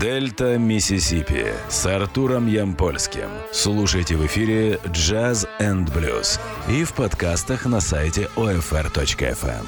Дельта Миссисипи с Артуром Ямпольским. Слушайте в эфире Jazz and Blues и в подкастах на сайте OFR.FM.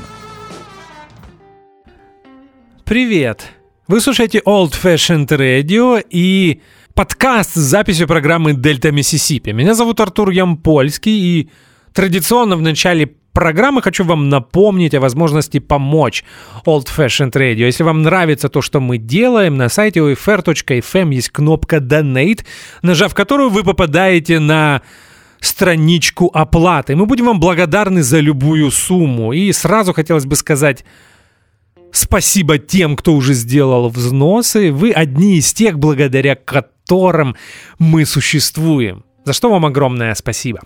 Привет! Вы слушаете Old Fashioned Radio и подкаст с записью программы Дельта Миссисипи. Меня зовут Артур Ямпольский и традиционно в начале программы хочу вам напомнить о возможности помочь Old Fashioned Radio. Если вам нравится то, что мы делаем, на сайте OFR.fm есть кнопка Donate, нажав которую вы попадаете на страничку оплаты. Мы будем вам благодарны за любую сумму. И сразу хотелось бы сказать спасибо тем, кто уже сделал взносы. Вы одни из тех, благодаря которым мы существуем. За что вам огромное спасибо.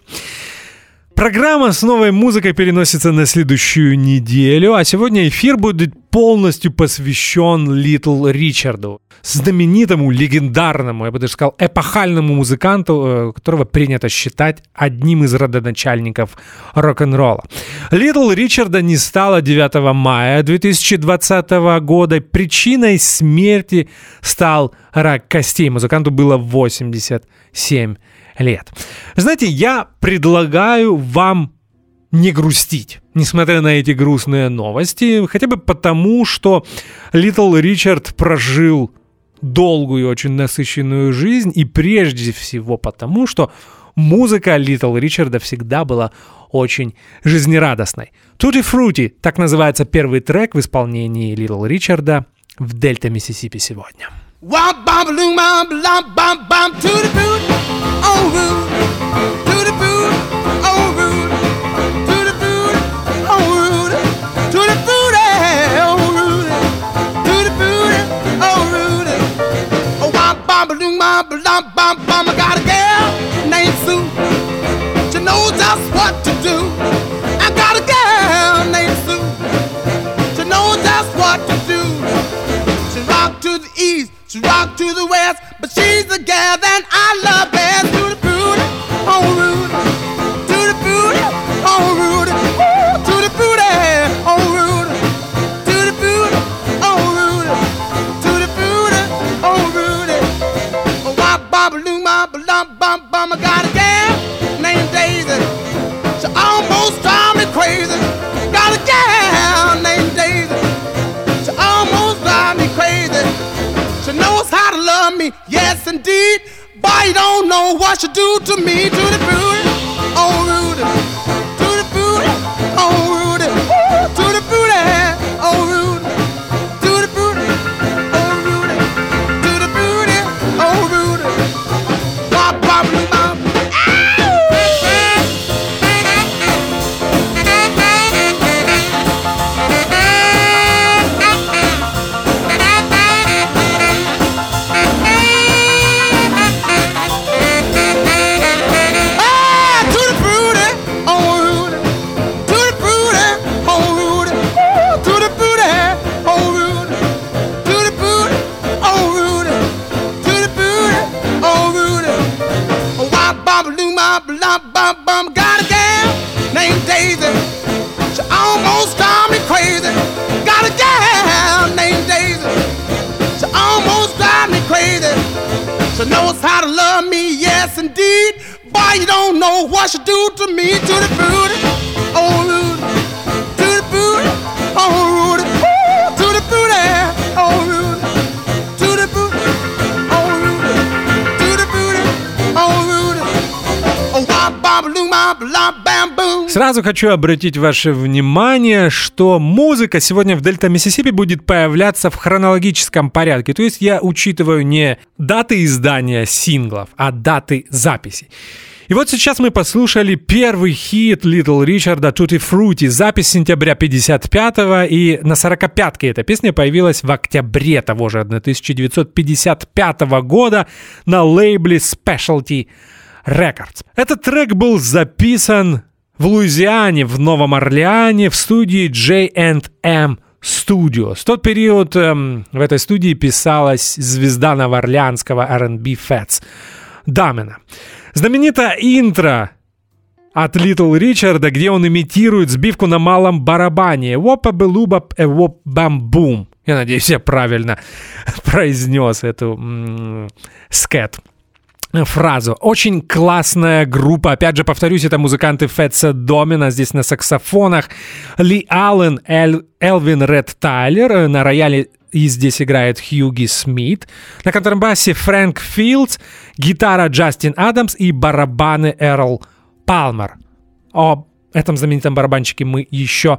Программа с новой музыкой переносится на следующую неделю, а сегодня эфир будет полностью посвящен Литл Ричарду, знаменитому, легендарному, я бы даже сказал, эпохальному музыканту, э, которого принято считать одним из родоначальников рок-н-ролла. Литл Ричарда не стало 9 мая 2020 года. Причиной смерти стал рак костей. Музыканту было 87 лет. Знаете, я предлагаю вам не грустить, несмотря на эти грустные новости, хотя бы потому, что Литл Ричард прожил долгую, очень насыщенную жизнь, и прежде всего потому, что музыка Литл Ричарда всегда была очень жизнерадостной. Tutti Frutti, так называется первый трек в исполнении Литл Ричарда в Дельта Миссисипи сегодня. Wop bomb loom bomb lop bomb bomb to the food oh rude to the food oh rude to the food oh rude to the food oh rude to the food oh rude oh wop bomb loom bomb lop bomb bomb She rock to the west, but she's the gal that I love best. Know what she do to me, to the booty, хочу обратить ваше внимание, что музыка сегодня в Дельта Миссисипи будет появляться в хронологическом порядке. То есть я учитываю не даты издания синглов, а даты записей. И вот сейчас мы послушали первый хит Литл Ричарда Tutti Frutti, запись сентября 55-го, и на 45-ке эта песня появилась в октябре того же 1955 года на лейбле Specialty Records. Этот трек был записан в Луизиане, в Новом Орлеане, в студии J&M Studios. В тот период эм, в этой студии писалась звезда новоорлеанского R&B Fats Дамена. Знаменитое интро от Литл Ричарда, где он имитирует сбивку на малом барабане «Wop-a-belubap, a wop bam boom». Я надеюсь, я правильно произнес эту м- скет фразу. Очень классная группа. Опять же, повторюсь, это музыканты Фетса Домина здесь на саксофонах. Ли Аллен, Эль, Элвин Ред Тайлер. На рояле и здесь играет Хьюги Смит. На контрабасе Фрэнк Филдс, гитара Джастин Адамс и барабаны Эрл Палмер. О этом знаменитом барабанщике мы еще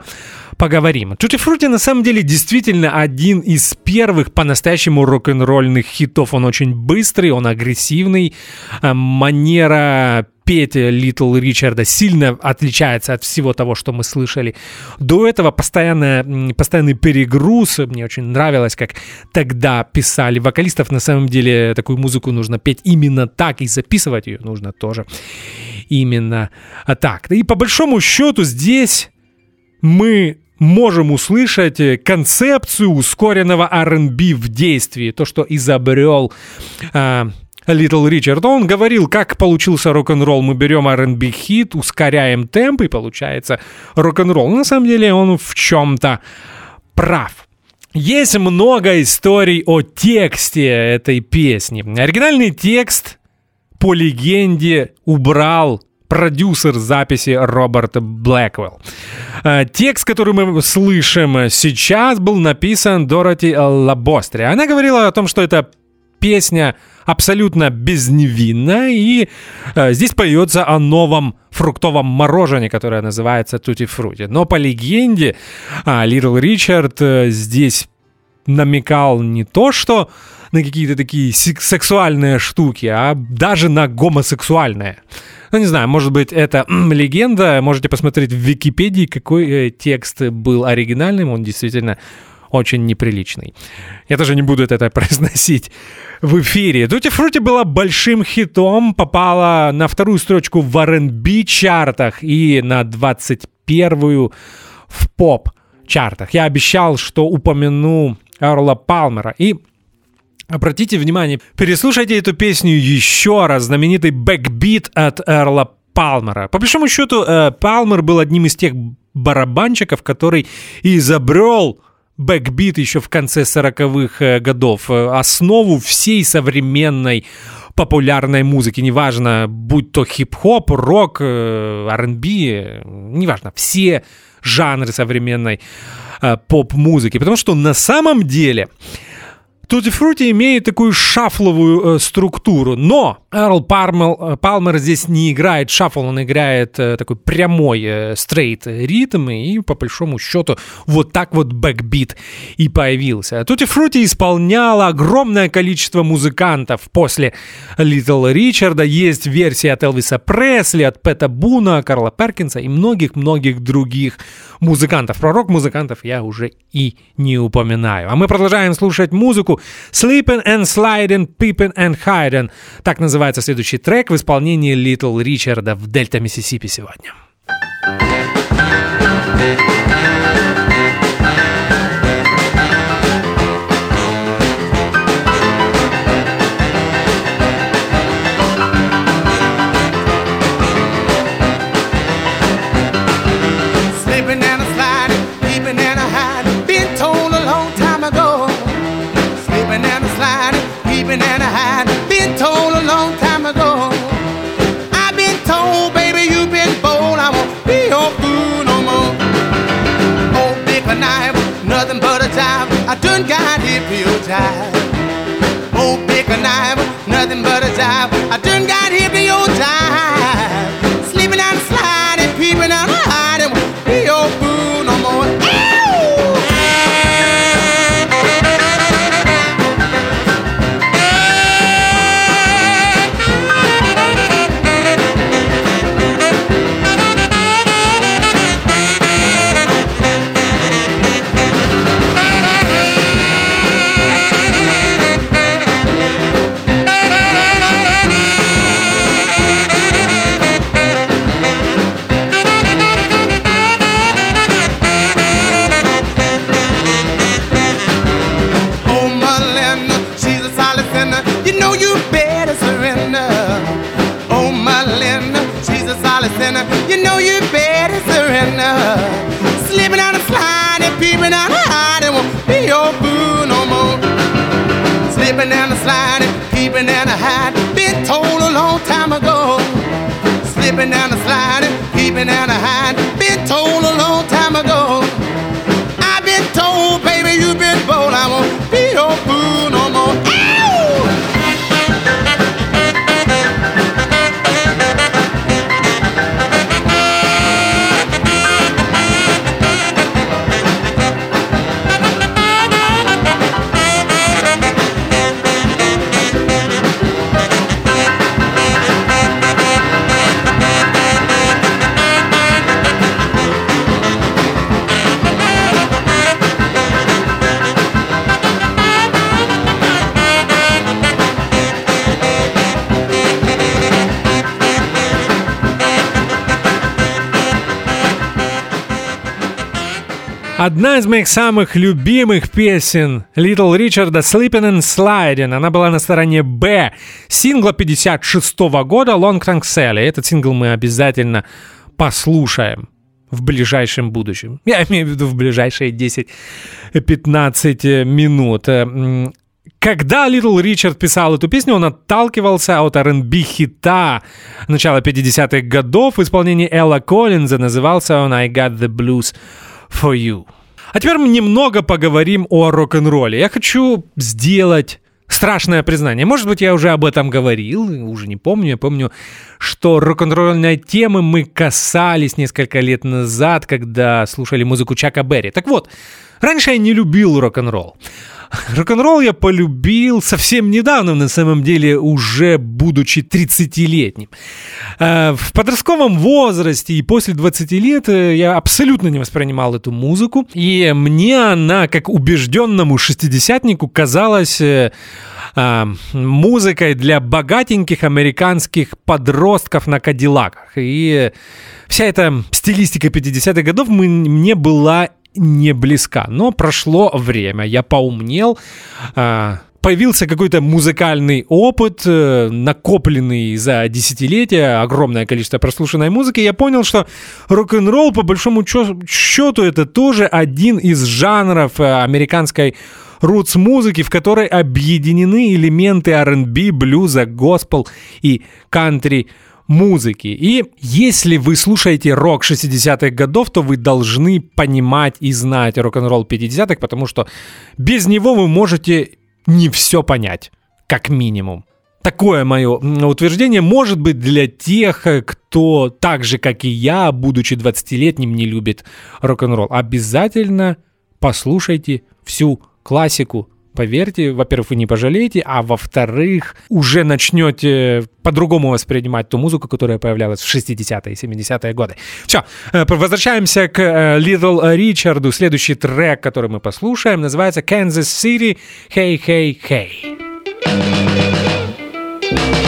поговорим. Тути Фрути на самом деле действительно один из первых по-настоящему рок-н-ролльных хитов. Он очень быстрый, он агрессивный. Э, манера петь Литл Ричарда сильно отличается от всего того, что мы слышали. До этого постоянно, постоянный перегруз. Мне очень нравилось, как тогда писали вокалистов. На самом деле такую музыку нужно петь именно так, и записывать ее нужно тоже именно так. И по большому счету здесь мы можем услышать э, концепцию ускоренного R&B в действии, то, что изобрел э, Little Richard. Он говорил, как получился рок-н-ролл. Мы берем R&B хит, ускоряем темп, и получается рок-н-ролл. На самом деле он в чем-то прав. Есть много историй о тексте этой песни. Оригинальный текст, по легенде, убрал продюсер записи Роберт Блэквелл. Э, текст, который мы слышим сейчас, был написан Дороти Лабостри. Она говорила о том, что это песня абсолютно безневинна, и э, здесь поется о новом фруктовом морожене, которое называется Тути Фрути. Но по легенде Литл Ричард э, здесь намекал не то, что на какие-то такие сексуальные штуки, а даже на гомосексуальные. Ну, не знаю, может быть, это легенда. Можете посмотреть в Википедии, какой э, текст был оригинальным. Он действительно очень неприличный. Я тоже не буду это произносить в эфире. Tutti Frutti была большим хитом, попала на вторую строчку в R&B чартах и на 21-ю в поп чартах. Я обещал, что упомяну Эрла Палмера. И Обратите внимание, переслушайте эту песню еще раз, знаменитый бэкбит от Эрла Палмера. По большому счету, э, Палмер был одним из тех барабанщиков, который изобрел бэкбит еще в конце 40-х э, годов, э, основу всей современной популярной музыки, неважно, будь то хип-хоп, рок, R&B, неважно, все жанры современной поп-музыки, потому что на самом деле Tutti Frutti имеет такую шафловую э, структуру, но Эрл Палмер, э, Палмер здесь не играет шафл, он играет э, такой прямой э, straight ритм, и по большому счету вот так вот бэкбит и появился. Tutti Frutti исполняла огромное количество музыкантов после Литл Ричарда, есть версии от Элвиса Пресли, от Пэта Буна, Карла Перкинса и многих-многих других музыкантов. Про рок-музыкантов я уже и не упоминаю. А мы продолжаем слушать музыку Slippin' and Slidin', Peepin' and Hidin'. Так называется следующий трек в исполнении Литл Ричарда в Дельта Миссисипи сегодня. I done got hypnotized. Oh, pick a knife, nothing but a jive. Одна из моих самых любимых песен Little Ричарда Sleeping and Sliding. Она была на стороне Б сингла 56 года Long Tongue Sally. Этот сингл мы обязательно послушаем в ближайшем будущем. Я имею в виду в ближайшие 10-15 минут. М, Когда Литл Ричард писал эту песню, он отталкивался от R&B хита начала 50-х годов в исполнении Элла Коллинза. Назывался он «I Got the Blues for You». А теперь мы немного поговорим о рок-н-ролле. Я хочу сделать страшное признание. Может быть, я уже об этом говорил, уже не помню. Я помню, что рок-н-ролльной темы мы касались несколько лет назад, когда слушали музыку Чака Берри. Так вот, раньше я не любил рок-н-ролл. Рок-н-ролл я полюбил совсем недавно, на самом деле, уже будучи 30-летним. Э, В подростковом возрасте и после 20 лет э, я абсолютно не воспринимал эту музыку, и мне она, как убежденному шестидесятнику, казалась э, музыкой для богатеньких американских подростков на кадиллаках. И вся эта стилистика 50-х годов мне была не близка. Но прошло время, я поумнел, а, появился какой-то музыкальный опыт, э, накопленный за десятилетия, огромное количество прослушанной музыки, я понял, что рок-н-ролл, по большому счету, это тоже один из жанров э, американской рутс музыки, в которой объединены элементы R&B, блюза, госпел и кантри музыки. И если вы слушаете рок 60-х годов, то вы должны понимать и знать рок-н-ролл 50-х, потому что без него вы можете не все понять, как минимум. Такое мое утверждение может быть для тех, кто так же, как и я, будучи 20-летним, не любит рок-н-ролл. Обязательно послушайте всю классику. Поверьте, во-первых, вы не пожалеете, а во-вторых, уже начнете по-другому воспринимать ту музыку, которая появлялась в 60-е и 70-е годы. Все, возвращаемся к э, Little Ричарду. Следующий трек, который мы послушаем, называется Kansas City Hey Hey Hey. Going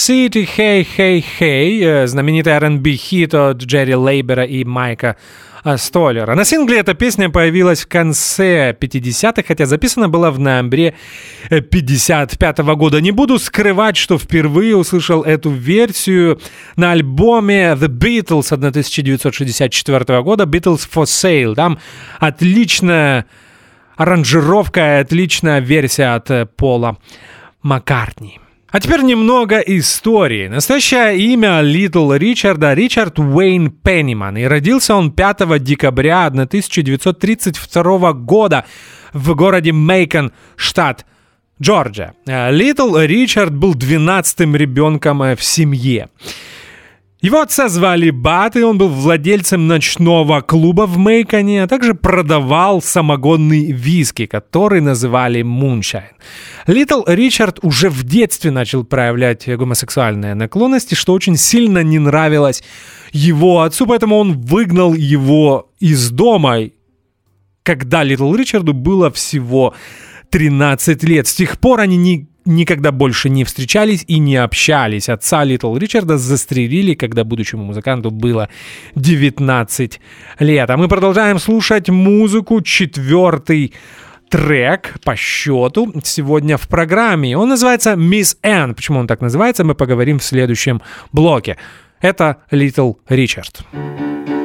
City, Hey, Hey, Hey, знаменитый R&B хит от Джерри Лейбера и Майка Столлера. На сингле эта песня появилась в конце 50-х, хотя записана была в ноябре 55 -го года. Не буду скрывать, что впервые услышал эту версию на альбоме The Beatles 1964 года Beatles for Sale. Там отличная аранжировка, отличная версия от Пола Маккартни. А теперь немного истории. Настоящее имя Литл Ричарда Ричард Уэйн Пенниман. И родился он 5 декабря 1932 года в городе Мейкон, штат Джорджия. Литл Ричард был 12-м ребенком в семье. Его отца звали Бад, и он был владельцем ночного клуба в Мейконе, а также продавал самогонный виски, который называли moonshine. Литл Ричард уже в детстве начал проявлять гомосексуальные наклонности, что очень сильно не нравилось его отцу, поэтому он выгнал его из дома, когда Литл Ричарду было всего 13 лет. С тех пор они не никогда больше не встречались и не общались. Отца Литл Ричарда застрелили, когда будущему музыканту было 19 лет. А мы продолжаем слушать музыку. Четвертый трек по счету сегодня в программе. Он называется «Miss Ann». Почему он так называется, мы поговорим в следующем блоке. Это Литл Ричард. Ричард.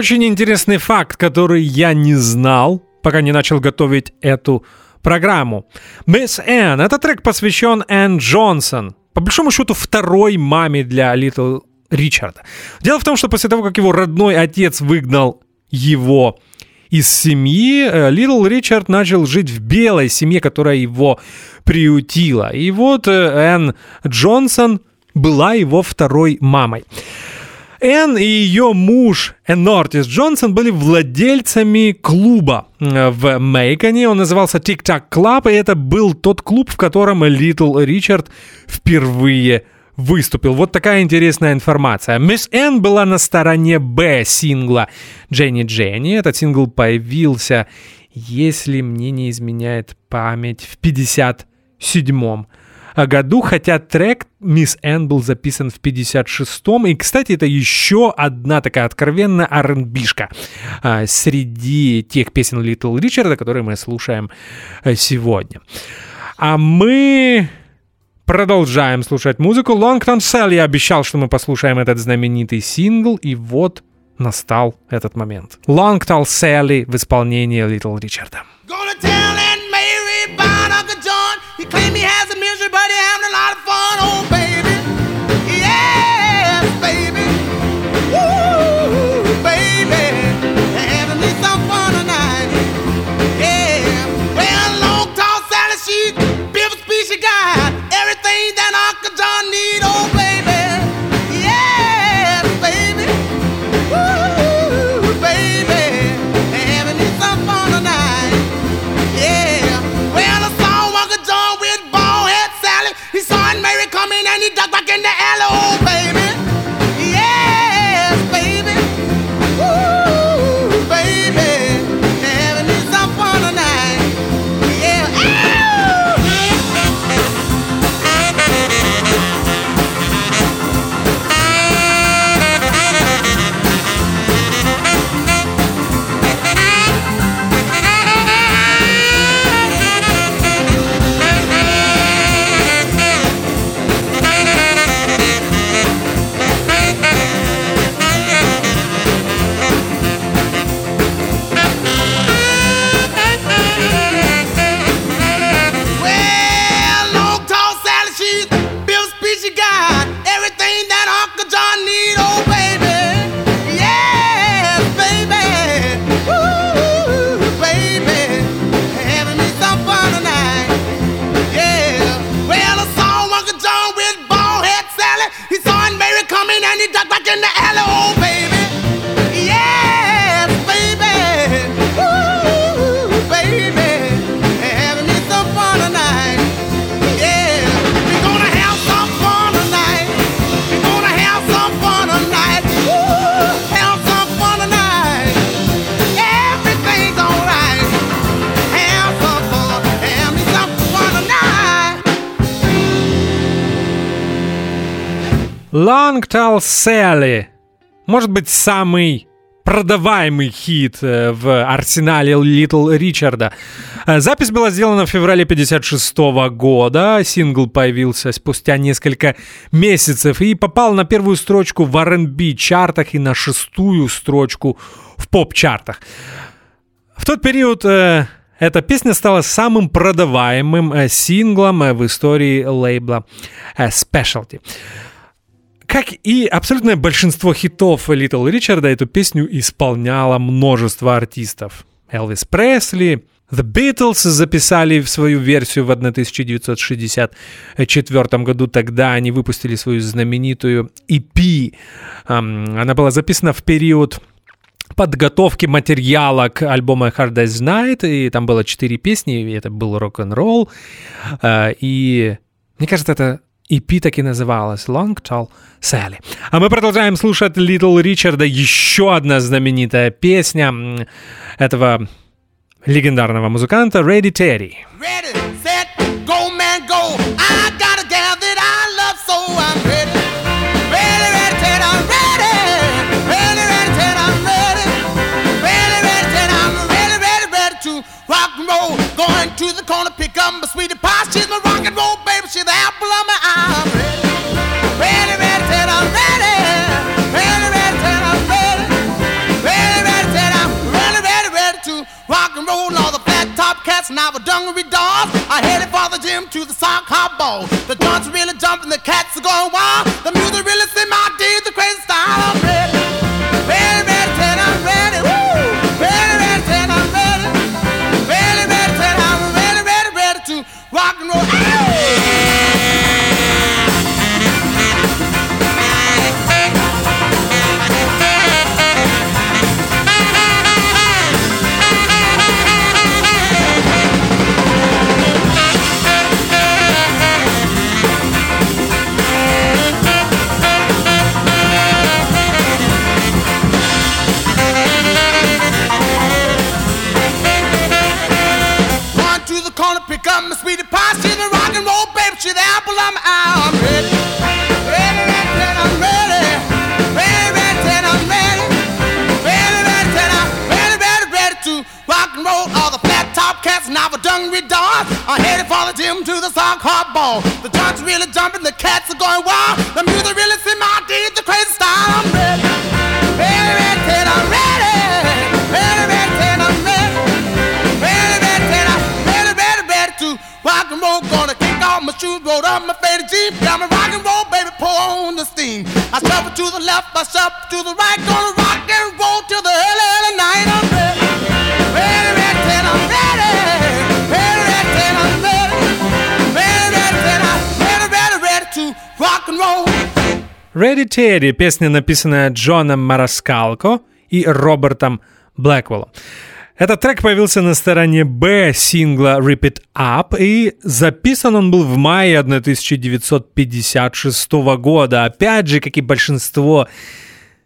Очень интересный факт, который я не знал, пока не начал готовить эту программу. Miss Энн. Этот трек посвящен Энн Джонсон. По большому счету, второй маме для Литл Ричарда. Дело в том, что после того, как его родной отец выгнал его из семьи, Литл Ричард начал жить в белой семье, которая его приютила. И вот э, Энн Джонсон была его второй мамой. Энн и ее муж Энортис Джонсон были владельцами клуба в Мейконе. Он назывался Tac Club, и это был тот клуб, в котором Литл Ричард впервые выступил. Вот такая интересная информация. Мисс Энн была на стороне Б сингла Дженни Дженни. Этот сингл появился, если мне не изменяет память, в 57 году, хотя трек «Мисс Энн» был записан в 56-м. И, кстати, это еще одна такая откровенная R&B-шка а, среди тех песен Литл Ричарда, которые мы слушаем а, сегодня. А мы продолжаем слушать музыку. Sell я обещал, что мы послушаем этот знаменитый сингл, и вот настал этот момент. Long Tall Sally в исполнении Little Ричарда. Gonna tell Mary about. He claim he has a misery, but he having a lot of fun. Tall Sally. Может быть, самый продаваемый хит э, в арсенале Литл Ричарда. Э, Запись была сделана в феврале 56 года. Сингл появился спустя несколько месяцев и попал на первую строчку в R&B чартах и на шестую строчку в поп-чартах. В тот период э, эта песня стала самым продаваемым синглом в истории лейбла Specialty. Как и абсолютное большинство хитов Литл Ричарда, эту песню исполняло множество артистов. Элвис Пресли, The Beatles записали свою версию в 1964 году. Тогда они выпустили свою знаменитую EP. Она была записана в период подготовки материала к альбому Hard Day's Night, и там было четыре песни, и это был рок-н-ролл. Э, И мне кажется, это EP так и называлась Long Tall Sally. А мы продолжаем слушать Little Ричарда. Еще одна знаменитая песня этого легендарного музыканта ready to rock and roll. Going to the corner, pick up my sweetie pie. She's my cats and our dungaree dolls are headed for the gym to the sock hop ball. The joints really jumping, the cats are going wild. The music really set my day, the crazy style. Ready. The flat top cats. Now for dumpy dance, I'm headed for the gym to the sock hop ball. The joints really jumping, the cats are going wild. The music really set my teeth, the crazy style. I'm ready, shoes, roll up my faded jeep, got me rock and roll, baby, pour on the steam. I shuffle to the left, I shuffle to the right, gonna rock and roll till the early, early night. I'm ready, ready, ready, Ted, I'm ready, ready, ready, Ted, I'm ready, ready, ready, Ted, I'm ready, ready, ready to rock and roll. Ready Teddy, песня, написанная Джоном Мараскалко и Робертом Блэквеллом. Этот трек появился на стороне Б сингла Rip It Up, и записан он был в мае 1956 года. Опять же, как и большинство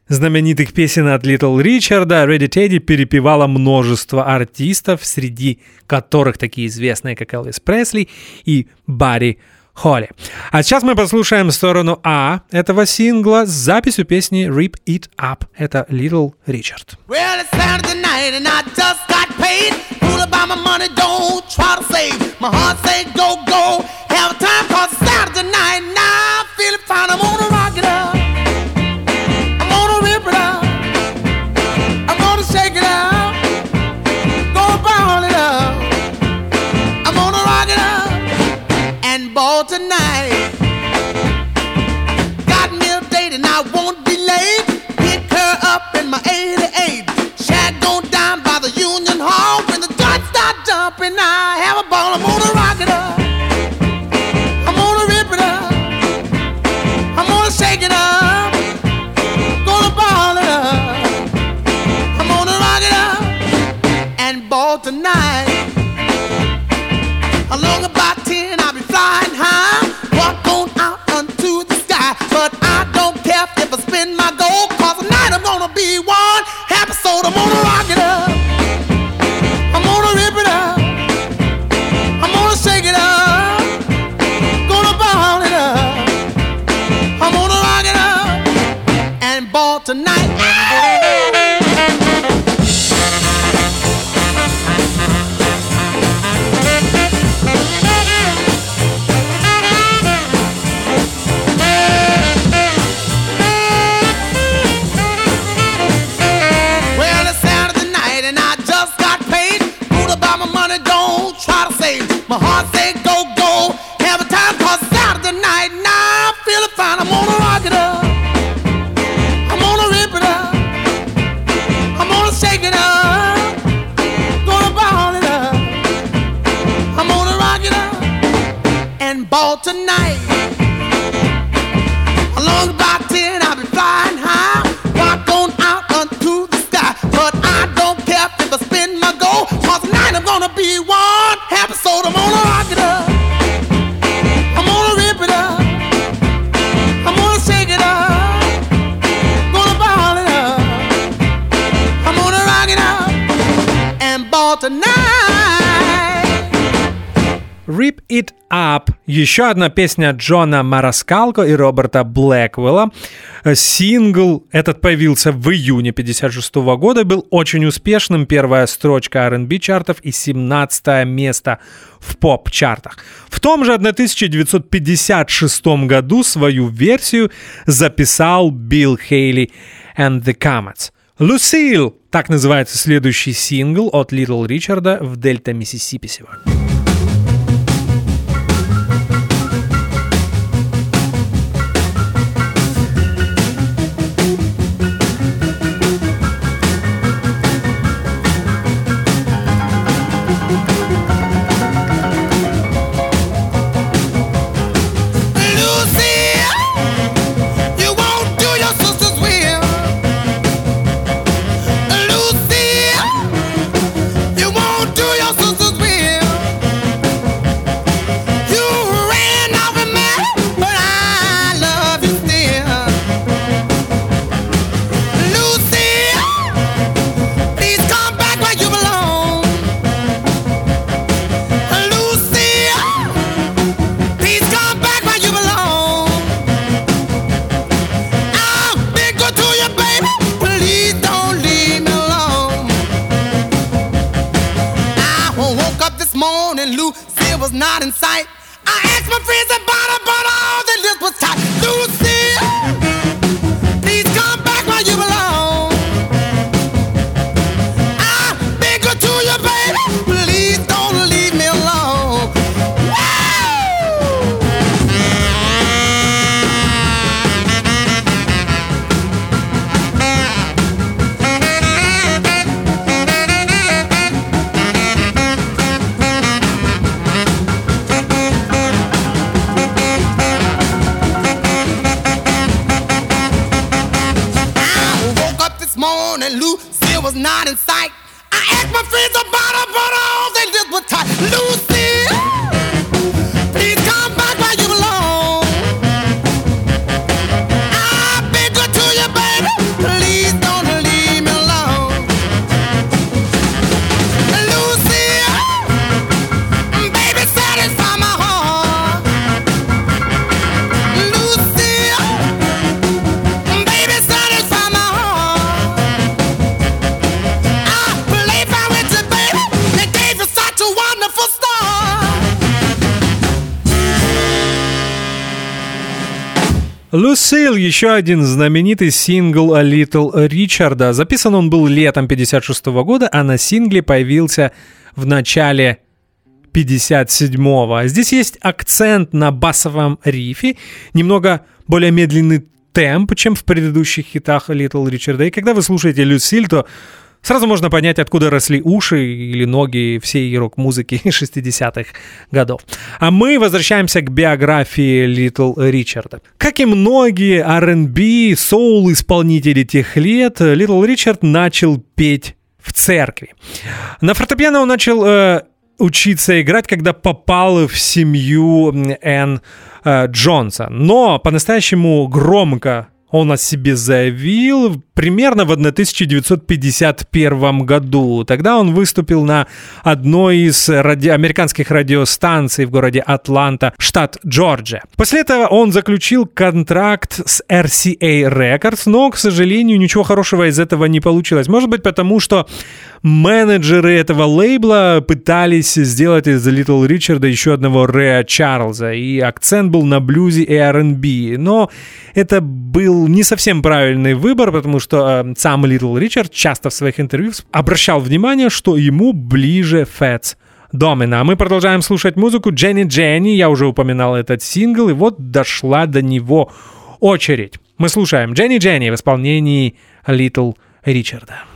знаменитых песен от Литл Ричарда, Ready Teddy перепевала множество артистов, среди которых такие известные, как Элвис Пресли и Барри Холли. А сейчас мы послушаем сторону А этого сингла с записью песни Rip It Up. Это Little Richard. Well, it's Saturday night and I just got paid. Fool about my money, don't try to save. My heart say go, go. Have a time cause it's Saturday night and I feel fine. I'm gonna rock it up. Be one episode. I'm gonna rock it up. My heart say go, go. Have a time cause Saturday night and I'm feeling fine. I'm gonna rock it up. I'm gonna rip it up. I'm gonna shake it up. Gonna ball it up. I'm gonna rock it up and ball tonight. It Up. Еще одна песня Джона Мараскалко и Роберта Блэквелла. Сингл этот появился в июне 56 года, был очень успешным. Первая строчка R&B чартов и 17 место в поп-чартах. В том же 1956 году свою версию записал Билл Хейли and the Comets. Lucille, так называется следующий сингл от Литл Ричарда в Дельта Миссисипи сегодня. Lucille, еще один знаменитый сингл Little Ричарда. Записан он был летом 56 года, а на сингле появился в начале 57-го. Здесь есть акцент на басовом рифе, немного более медленный темп, чем в предыдущих хитах Little Ричарда. И когда вы слушаете Люсиль, то сразу можно понять, откуда росли уши или ноги всей рок-музыки 60-х годов. А мы возвращаемся к биографии Little Ричарда. Как и многие R&B, соул-исполнители тех лет, Little Ричард начал петь в церкви. На фортепиано он начал э, учиться играть, когда попал в семью Энн э, Джонса. Но по-настоящему громко он о себе заявил примерно в 1951 году. Тогда он выступил на одной из ради... американских радиостанций в городе Атланта, штат Джорджия. После этого он заключил контракт с RCA Records, но, к сожалению, ничего хорошего из этого не получилось. Может быть, потому что менеджеры этого лейбла пытались сделать из Little Ричарда еще одного Рэя Чарльза, и акцент был на блюзе и R&B. Но это был не совсем правильный выбор, потому что э, сам Little Ричард часто в своих интервью обращал внимание, что ему ближе Фэтс Домина. А мы продолжаем слушать музыку Дженни Дженни. Я уже упоминал этот сингл, и вот дошла до него очередь. Мы слушаем Дженни Дженни в исполнении Little Ричарда.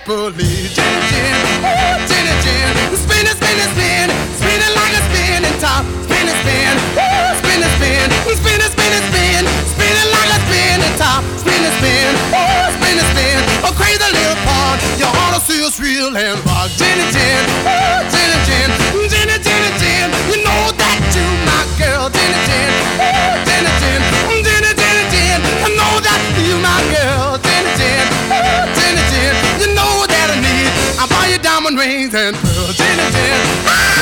Happily. Jenny, Jenny, ooh, Jenny, Jenny, spin spin spin. Spin it like a spinning top, spin spin, ooh, spin spin, spin spin spin, spin it like a spinning top, spin spin, ooh, spin spin, oh, a crazy little part, you ought to see us real and rock. Jenny, Jenny, ooh, Jenny, rings and pearl in and gin.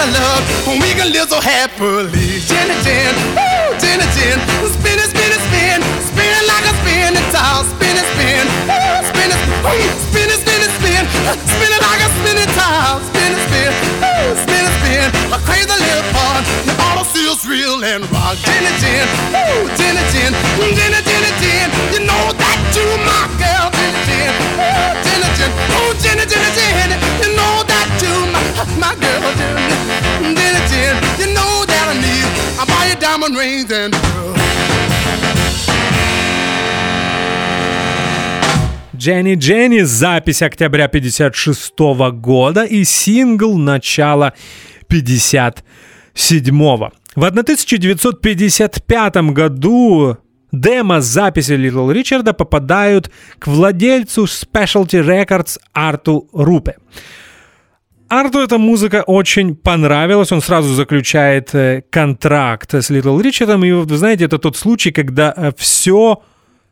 kind of love when we can live so happily. Gin and gin, woo, gin and gin. Spin it, spin it, spin. Spin like a spinning tile. Spin and spin. Woo, spin it, woo, spin it, spin it, spin. Uh, spin it like a spinning tile. Spin and spin. Woo, spin it, spin. A crazy little part. The auto feels real and raw. Gin and gin, woo, gin and gin. Gin and gin and gin. You know that you my girl. Gin and gin, woo, gin and gin. woo, gin and gin and gin. My, girl, Jenny, Jenny, Jenny, you know that I need, I buy you diamond rings and. Дженни Дженни, запись октября 56 года и сингл начала 57 -го. В 1955 году демо-записи Little Ричарда попадают к владельцу Specialty Records Арту Рупе. Арту эта музыка очень понравилась, он сразу заключает э, контракт с Little Ричардом, и вы знаете, это тот случай, когда э, все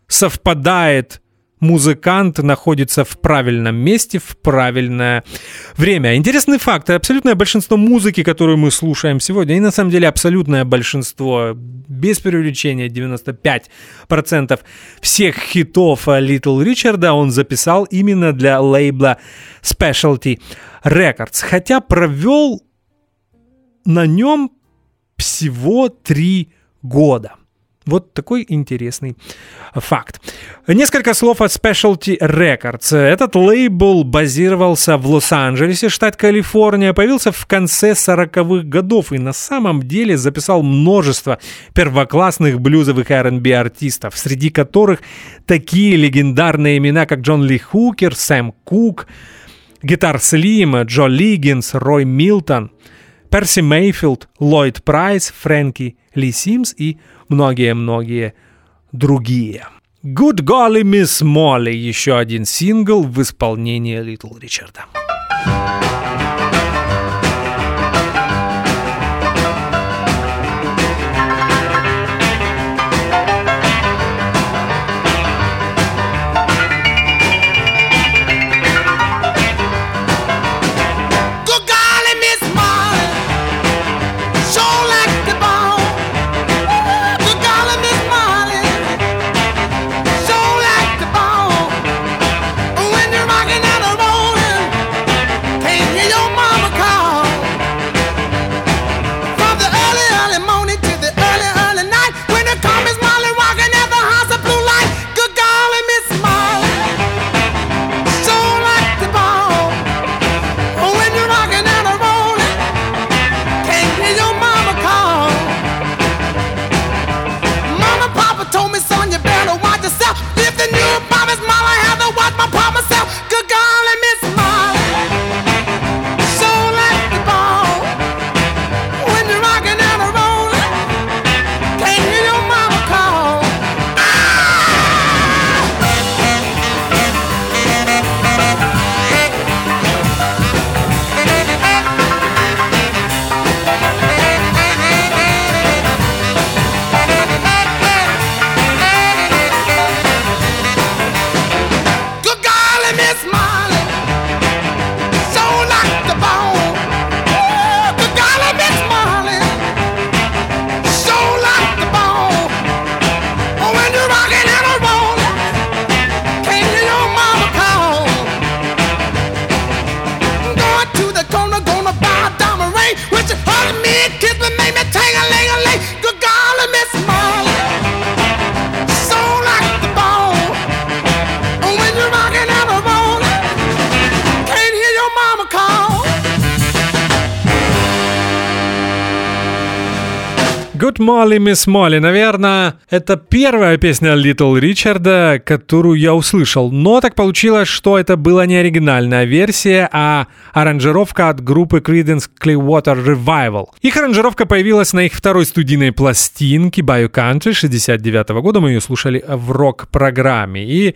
совпадает музыкант находится в правильном месте в правильное время. Интересный факт. Абсолютное большинство музыки, которую мы слушаем сегодня, и на самом деле абсолютное большинство, без преувеличения 95% всех хитов Little Ричарда он записал именно для лейбла Specialty Records. Хотя провел на нем всего три года. Вот такой интересный факт. Несколько слов о Specialty Records. Этот лейбл базировался в Лос-Анджелесе, штат Калифорния, появился в конце 40-х годов и на самом деле записал множество первоклассных блюзовых R&B артистов, среди которых такие легендарные имена, как Джон Ли Хукер, Сэм Кук, Гитар Слим, Джо Лиггинс, Рой Милтон, Перси Мейфилд, Ллойд Прайс, Фрэнки Ли Симс и многие-многие другие. Good Golly Miss Molly – еще один сингл в исполнении Литл Ричарда. Molly, Miss Molly. Наверное, это первая песня Little Ричарда, которую я услышал. Но так получилось, что это была не оригинальная версия, а аранжировка от группы Creedence Clearwater Revival. Их аранжировка появилась на их второй студийной пластинке Bayou Country 69 года. Мы ее слушали в рок-программе. И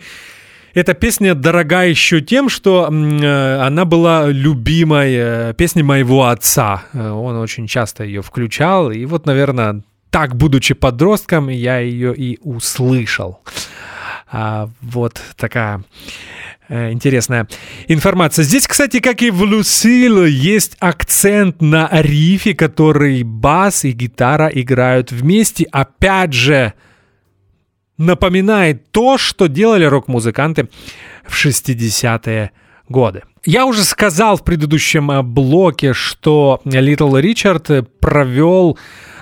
эта песня дорога еще тем, что э, она была любимой э, песней моего отца. Э, он очень часто ее включал. И вот, наверное, так, будучи подростком, я ее и услышал. А, вот такая интересная информация. Здесь, кстати, как и в Люсилу, есть акцент на рифе, который бас и гитара играют вместе. Опять же, напоминает то, что делали рок-музыканты в 60-е годы. Я уже сказал в предыдущем э, блоке, что Little Ричард провел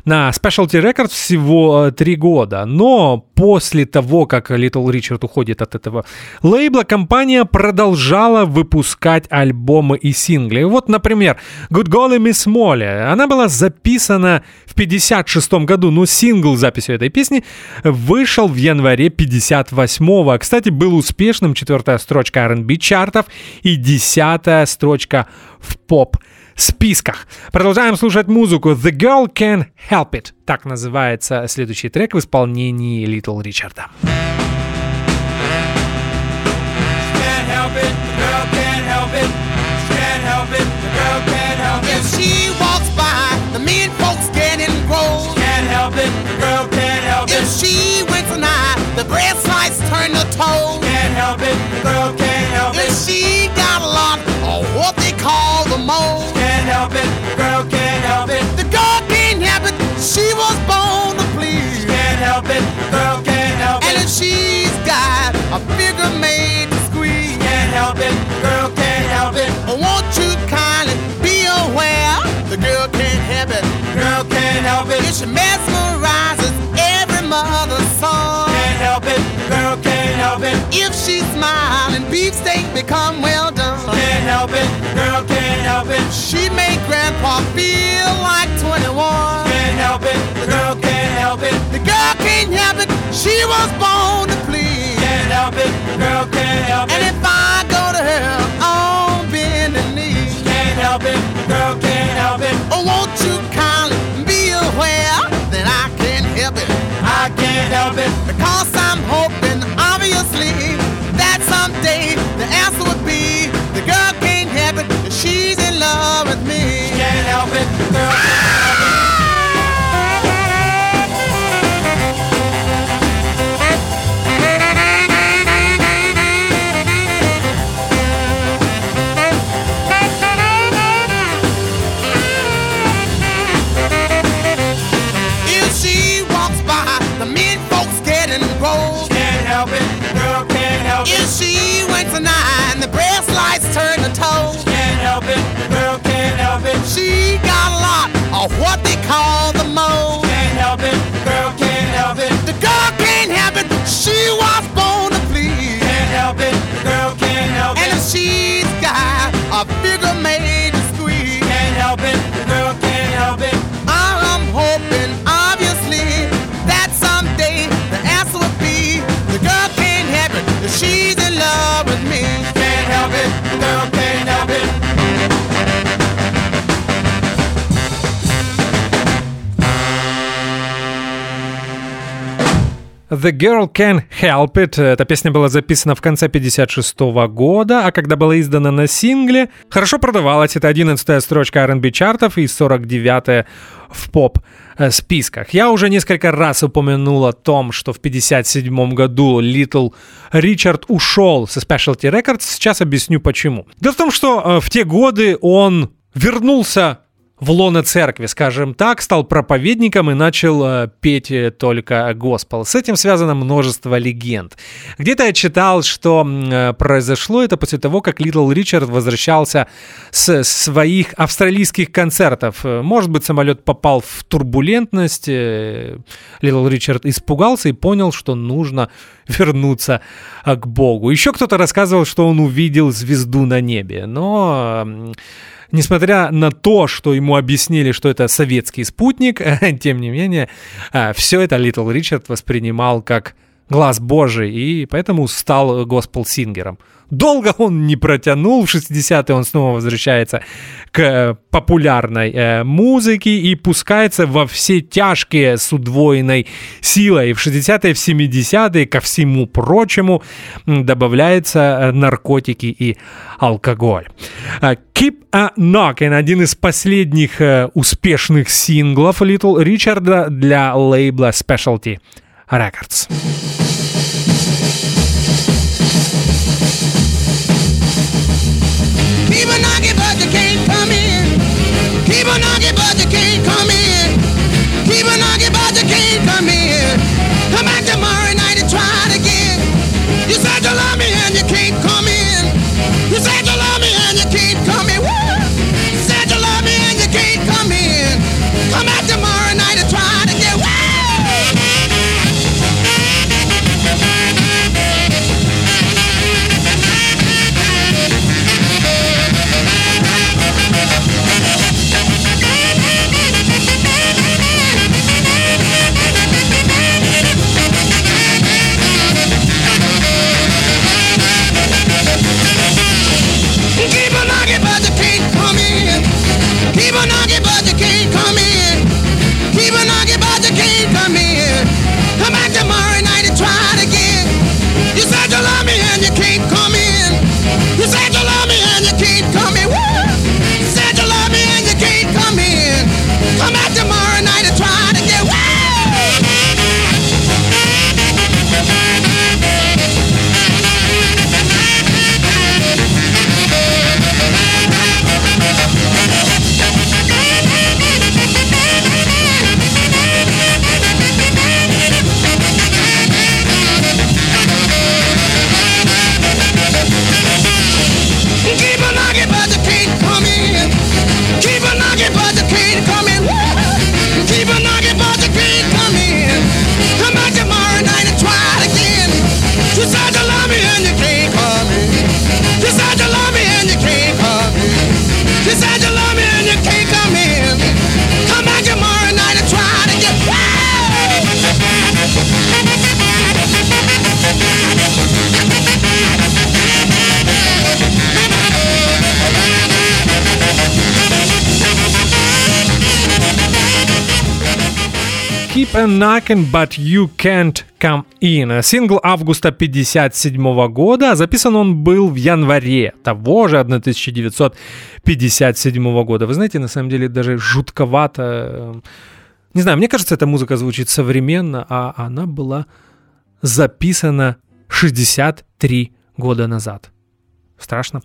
на Specialty Records всего э, три года. Но после того, как Little Richard уходит от этого лейбла, компания продолжала выпускать альбомы и сингли. Вот, например, Good Golly Miss Molly. Она была записана в 56 году, но сингл записью этой песни вышел в январе 58-го. Кстати, был успешным четвертая строчка R&B чартов и десятая строчка в поп списках. Продолжаем слушать музыку The Girl Can Help It. Так называется следующий трек в исполнении Little Ричарда. She. If she walks by, the mean folks get engrossed. Can't help it, the girl can't help it. If she winks an eye, the bread slice turn to toast. Can't help it, the girl can't help it. If she got a lot of what call the most. Can't help it, the girl can't help it. The girl can't help it, she was born to please. Can't help it, the girl can't help it. And if she's got a figure made to squeeze. Can't help it, the girl can't help it. Won't you kindly be aware? The girl can't help it. Girl can't help it. If she mesmerizes every mother's son. Can't help it. Girl can't help it. If she smile and beefsteak become well done. Can't help it. Girl can't help it. She make grandpa feel like 21. Can't help it. The girl can't help it. The girl can't help it. She was born to please. Can't help it. The girl can't help it. And if I go to her on bending knees. Can't help it. The girl can't help it. Oh, won't you kindly be aware that I can't help it? I can't help it. Because I'm hoping, someday the answer would be the girl can't help it. She's in love with me. Can't help it. Girl she an eye and the breast lights turn to toast. Can't help it, The girl can't help it. She got a lot of what they call the most. The Girl Can Help It. Эта песня была записана в конце 56 года, а когда была издана на сингле, хорошо продавалась. Это 11 строчка R&B чартов и 49 в поп списках. Я уже несколько раз упомянул о том, что в 57 году Little Ричард ушел со Specialty Records. Сейчас объясню почему. Дело в том, что э, в те годы он вернулся в лоно церкви, скажем так, стал проповедником и начал э, петь э, только госпел. С этим связано множество легенд. Где-то я читал, что э, произошло это после того, как Литл Ричард возвращался с своих австралийских концертов. Может быть, самолет попал в турбулентность, Литл Ричард испугался и понял, что нужно вернуться к Богу. Еще кто-то рассказывал, что он увидел звезду на небе, но Несмотря на то, что ему объяснили, что это советский спутник, тем не менее, все это Литл Ричард воспринимал как глаз Божий, и поэтому стал госпел-сингером. Долго он не протянул, в 60-е он снова возвращается к э, популярной э, музыке и пускается во все тяжкие с удвоенной силой. В 60-е, в 70-е, ко всему прочему, добавляются э, наркотики и алкоголь. Э, Keep a Knockin' один из последних э, успешных синглов Литл Ричарда для лейбла Specialty Records. A knocking, but you can't come in. Keep a knocking, but you can't come in. Keep a knocking, knocking, but you can't come in. Сингл августа 57 года. Записан он был в январе того же 1957 года. Вы знаете, на самом деле даже жутковато. Не знаю, мне кажется, эта музыка звучит современно, а она была записана 63 года назад. Страшно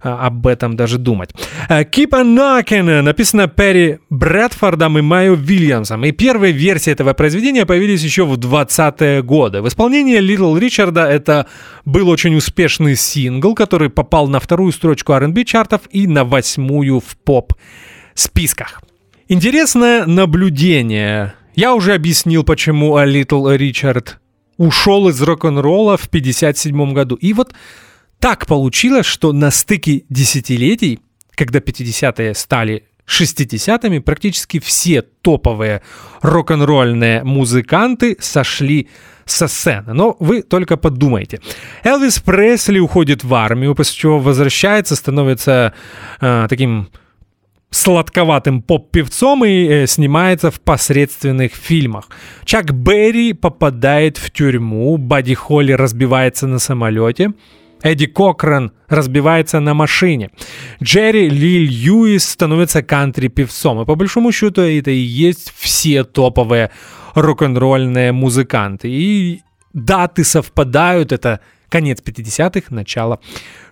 об этом даже думать. А, Keep on Knocking написано Перри Брэдфордом и Майо Вильямсом. И первые версии этого произведения появились еще в 20-е годы. В исполнении Литл Ричарда это был очень успешный сингл, который попал на вторую строчку R&B чартов и на восьмую в поп-списках. Интересное наблюдение. Я уже объяснил, почему Литл Ричард ушел из рок-н-ролла в 57 году. И вот так получилось, что на стыке десятилетий, когда 50-е стали 60-ми, практически все топовые рок-н-ролльные музыканты сошли со сцены. Но вы только подумайте. Элвис Пресли уходит в армию, после чего возвращается, становится э, таким сладковатым поп-певцом и э, снимается в посредственных фильмах. Чак Берри попадает в тюрьму, Бадди Холли разбивается на самолете, Эдди Кокран разбивается на машине. Джерри Ли Льюис становится кантри-певцом. И по большому счету это и есть все топовые рок-н-ролльные музыканты. И даты совпадают. Это конец 50-х, начало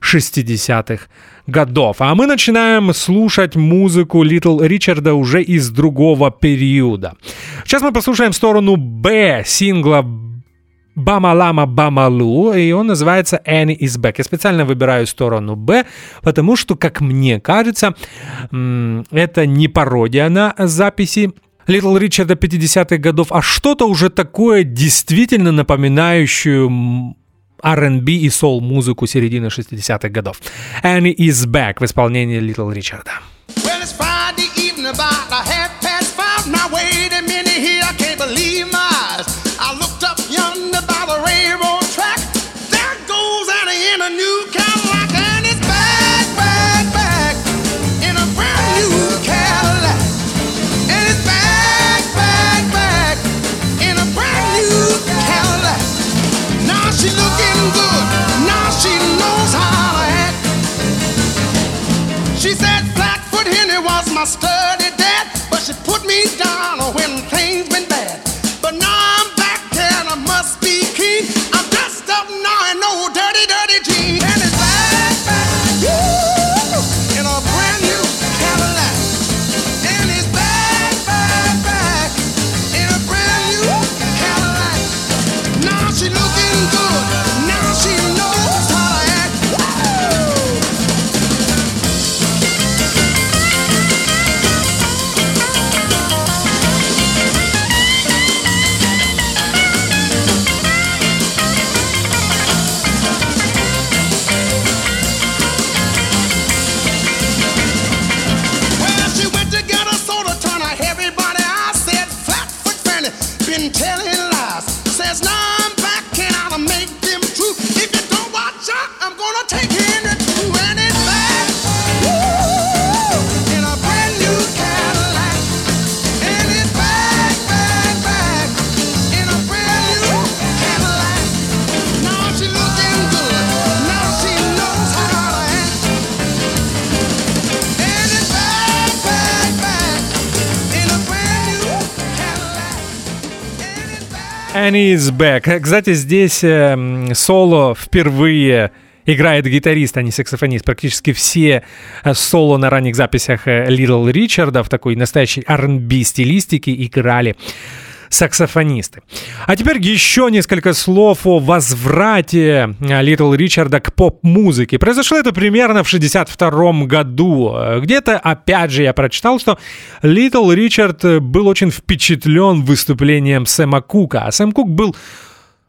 60-х годов. А мы начинаем слушать музыку Литл Ричарда уже из другого периода. Сейчас мы послушаем сторону Б сингла Бамалама Бамалу, и он называется Annie is Back. Я специально выбираю сторону Б, потому что, как мне кажется, это не пародия на записи Литл Ричарда 50-х годов, а что-то уже такое действительно напоминающее R&B и соул-музыку середины 60-х годов. Annie is Back в исполнении Литл Ричарда. Well, it's Friday evening, about a half past five. Now, wait a minute here, I can't believe my Annie is back. Кстати, здесь э, соло впервые играет гитарист, а не саксофонист. Практически все э, соло на ранних записях Литл Ричарда в такой настоящей R&B стилистике играли саксофонисты. А теперь еще несколько слов о возврате Литл Ричарда к поп-музыке. Произошло это примерно в 62 году. Где-то, опять же, я прочитал, что Литл Ричард был очень впечатлен выступлением Сэма Кука. А Сэм Кук был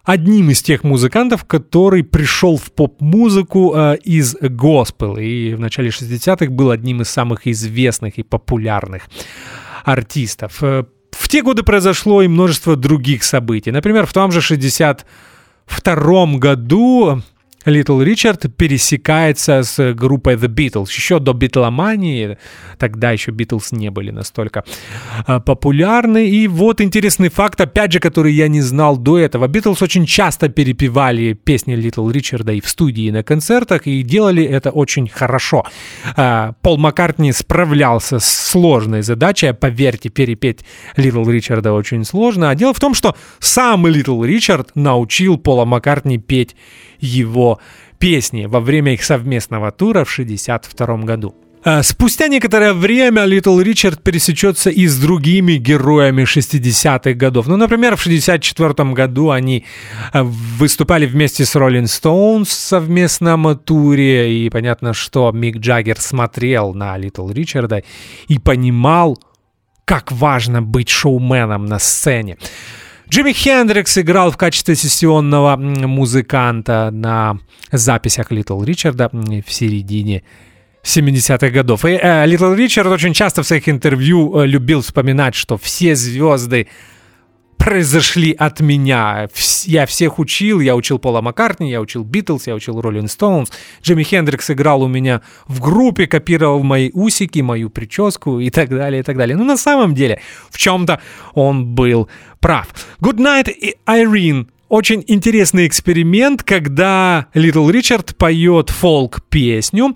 одним из тех музыкантов, который пришел в поп-музыку э, из госпел и в начале 60-х был одним из самых известных и популярных артистов. В те годы произошло и множество других событий. Например, в том же 62 году Литл Ричард пересекается с группой The Beatles. Еще до битломании, тогда еще Beatles не были настолько а, популярны. И вот интересный факт, опять же, который я не знал до этого. Beatles очень часто перепевали песни Литл Ричарда и в студии, и на концертах, и делали это очень хорошо. А, Пол Маккартни справлялся с сложной задачей, поверьте, перепеть Литл Ричарда очень сложно. А дело в том, что сам Литл Ричард научил Пола Маккартни петь его песни во время их совместного тура в 1962 году. А спустя некоторое время Литл Ричард пересечется и с другими героями 60-х годов. Ну, например, в 64 году они а, выступали вместе с Роллинг Стоунс в совместном туре, и понятно, что Мик Джаггер смотрел на Литл Ричарда и понимал, как важно быть шоуменом на сцене. Джимми Хендрикс играл в качестве сессионного музыканта на записях Литл Ричарда в середине 70-х годов. И Литл э, Ричард очень часто в своих интервью э, любил вспоминать, что все звезды произошли от меня. Я всех учил, я учил Пола Маккартни, я учил Битлз, я учил Роллинг Стоунс. Джимми Хендрикс играл у меня в группе, копировал мои усики, мою прическу и так далее, и так далее. Но на самом деле в чем-то он был прав. Good Night, Irene очень интересный эксперимент, когда Литл Ричард поет фолк-песню,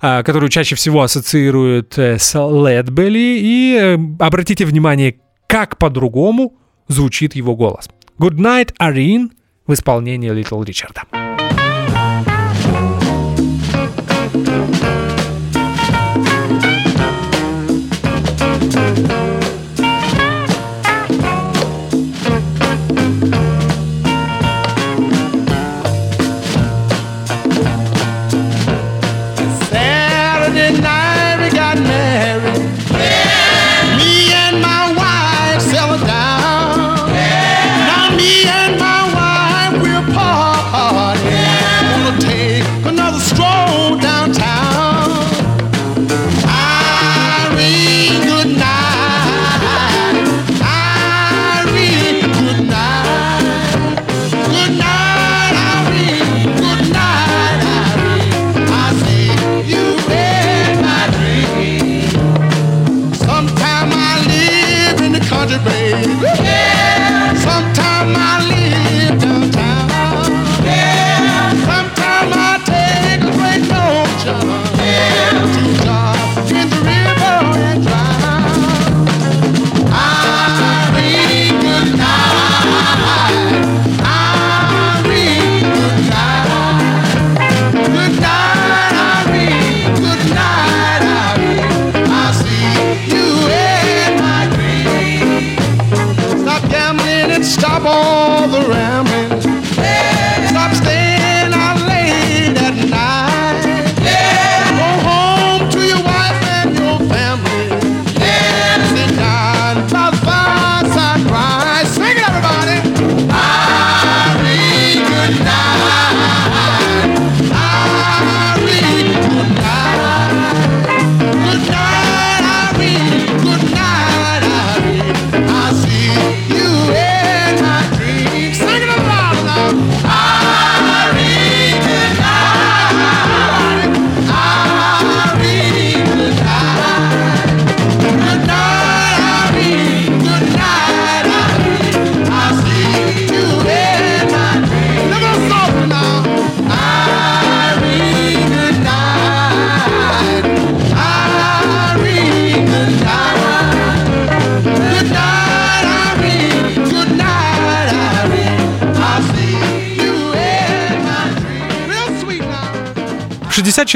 а, которую чаще всего ассоциируют э, с Ледбелли. И э, обратите внимание, как по-другому звучит его голос. Good Night, Arine в исполнении Литл Ричарда.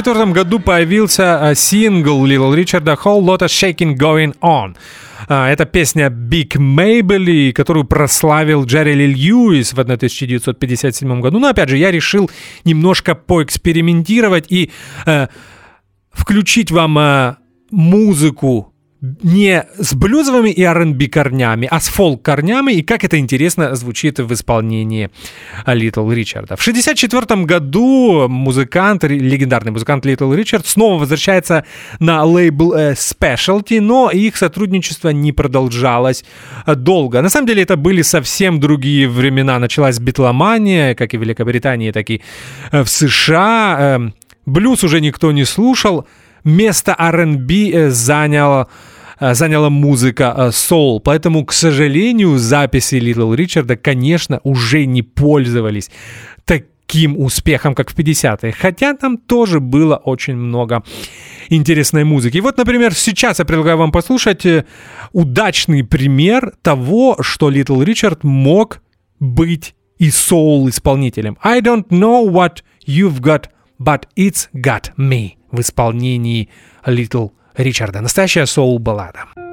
1964 году появился э, сингл Little Ричарда Whole Lotta Shaking Going On. А, Это песня Big Maybelline, которую прославил Джерри Ли Льюис в 1957 году. Но опять же, я решил немножко поэкспериментировать и э, включить вам э, музыку не с блюзовыми и R&B корнями, а с фолк корнями, и как это интересно звучит в исполнении Литл Ричарда. В 1964 году музыкант, легендарный музыкант Литл Ричард снова возвращается на лейбл э, Specialty, но их сотрудничество не продолжалось долго. На самом деле это были совсем другие времена. Началась битломания, как и в Великобритании, так и э, в США. Э, Блюз уже никто не слушал, место R&B э, занял э, заняла музыка э, соул. Поэтому, к сожалению, записи Литл Ричарда, конечно, уже не пользовались таким успехом, как в 50-е. Хотя там тоже было очень много интересной музыки. Вот, например, сейчас я предлагаю вам послушать э, удачный пример того, что Литл Ричард мог быть и соул-исполнителем. I don't know what you've got, but it's got me в исполнении Литл Ричарда. Настоящая соул-баллада.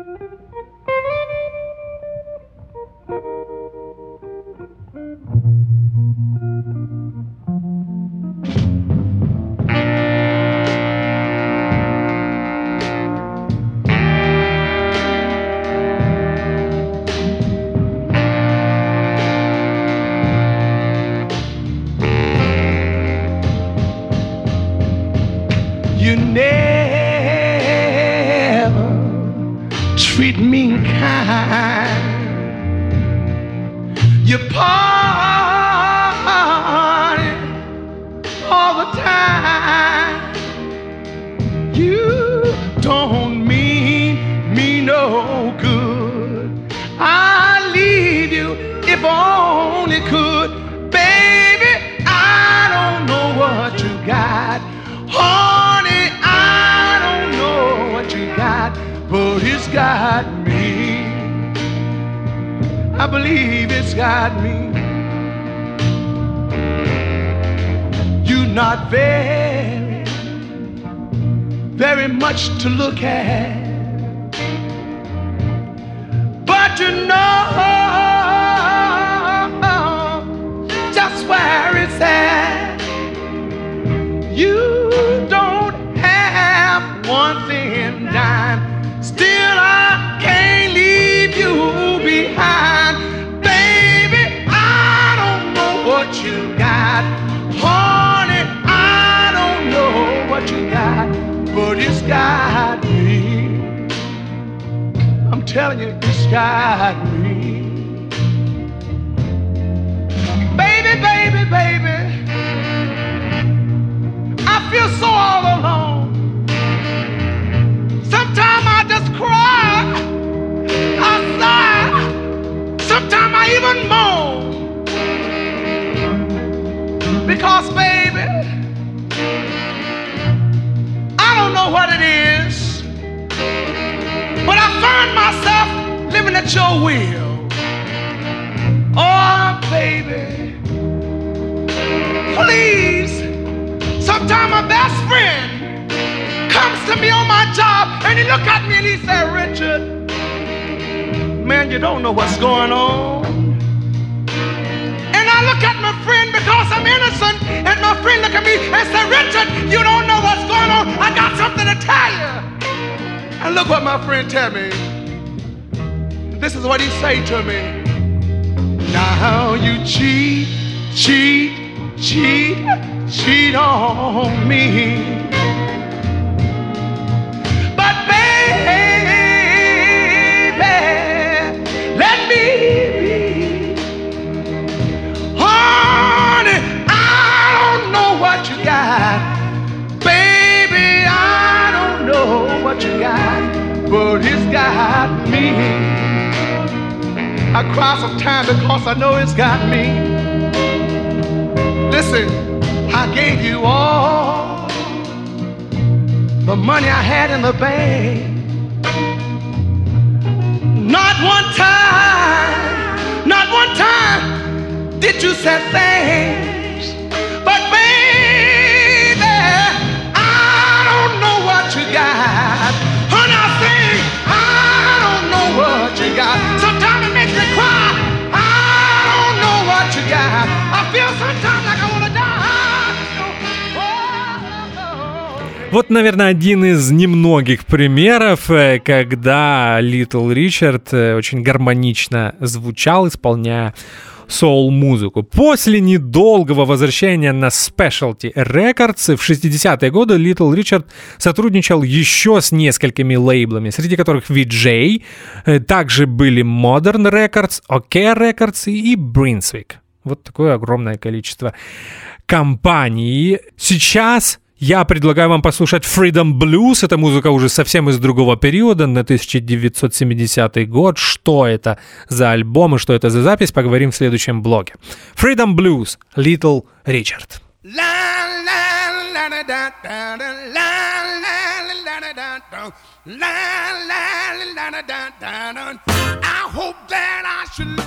You party all the time. You don't mean me no good. I leave you if only could. Baby, I don't know what you got. Honey, I don't know what you got, but it's got me. I believe it's got me. You're not very, very much to look at, but you know just where it's at. You don't have one thin dime. Still, I can't leave you behind. Got me. I'm telling you, it's got me. Baby, baby, baby. I feel so all alone. Sometimes I just cry. I sigh. Sometimes I even moan. Because, baby, I don't know what it is. But I find myself living at your will. Oh, baby. Please. Sometimes my best friend comes to me on my job and he look at me and he say, Richard, man, you don't know what's going on. Look at my friend because I'm innocent, and my friend look at me and say, Richard, you don't know what's going on. I got something to tell you. And look what my friend tell me. This is what he say to me. Now you cheat, cheat, cheat, cheat on me. But baby, let me what you got, but it's got me. I cry sometimes because I know it's got me. Listen, I gave you all the money I had in the bank. Not one time, not one time did you say thanks. got. And I think I don't know what you got. Sometimes it makes me cry. I don't know what you got. I feel sometimes like I wanna die. Вот, наверное, один из немногих примеров, когда Литл Ричард очень гармонично звучал, исполняя соул-музыку. После недолгого возвращения на Specialty Records в 60-е годы Little Richard сотрудничал еще с несколькими лейблами, среди которых VJ, э, также были Modern Records, OK Records и Brunswick. Вот такое огромное количество компаний. Сейчас я предлагаю вам послушать Freedom Blues. Это музыка уже совсем из другого периода, на 1970 год. Что это за альбом и что это за запись, поговорим в следующем блоге. Freedom Blues, Little Richard. I hope that I should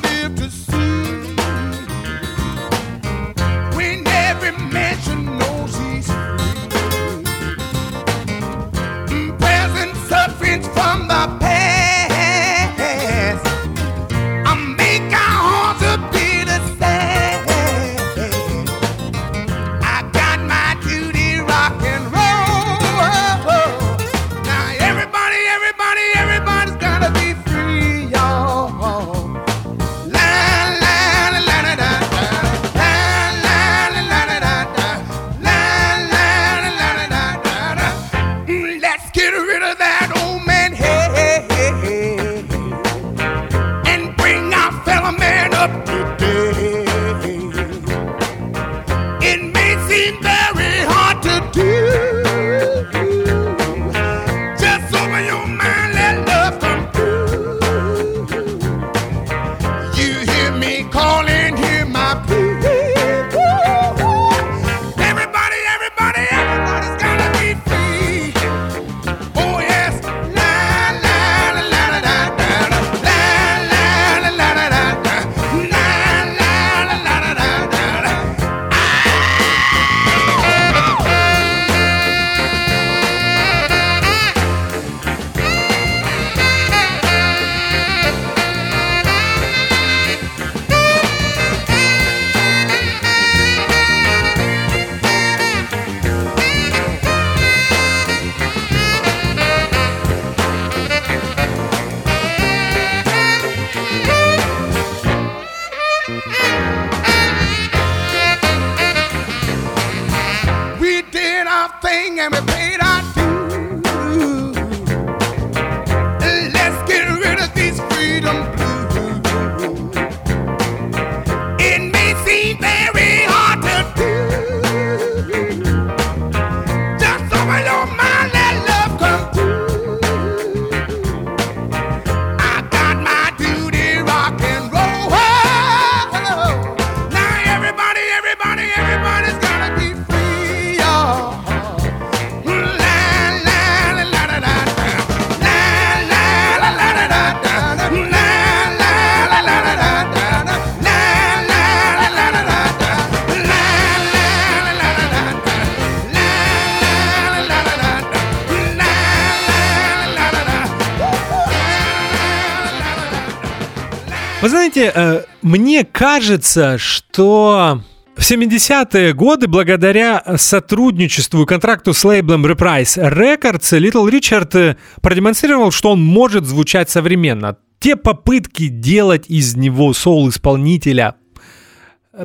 знаете, э, мне кажется, что в 70-е годы, благодаря сотрудничеству и контракту с лейблом Reprise Records, Little Richard э, продемонстрировал, что он может звучать современно. Те попытки делать из него соул-исполнителя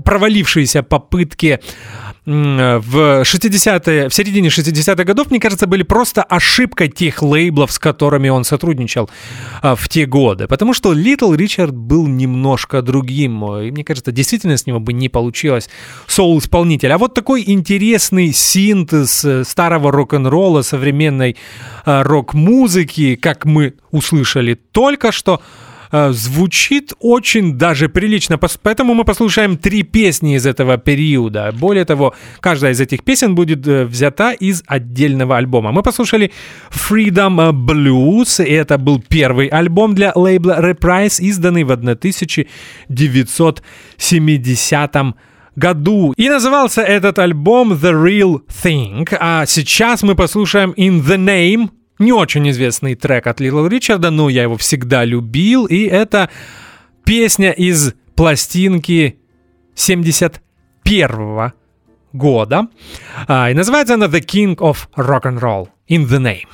провалившиеся попытки в 60-е, в середине 60-х годов, мне кажется, были просто ошибкой тех лейблов, с которыми он сотрудничал а, в те годы. Потому что Little Ричард был немножко другим. И мне кажется, действительно с него бы не получилось соул-исполнитель. А вот такой интересный синтез э, старого рок-н-ролла, современной а, рок-музыки, как мы услышали только что, э, звучит очень даже прилично. Поэтому мы послушаем три песни из этого периода. Более того, каждая из этих песен будет э, взята из отдельного альбома. Мы послушали Freedom Blues, и это был первый альбом для лейбла Reprise, изданный в 1970 году. И назывался этот альбом The Real Thing. А сейчас мы послушаем In the Name, не очень известный трек от Литл Ричарда, но я его всегда любил. И это песня из пластинки 71 года. А, и называется она The King of Rock and Roll in the Name.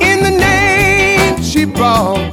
In the name she brought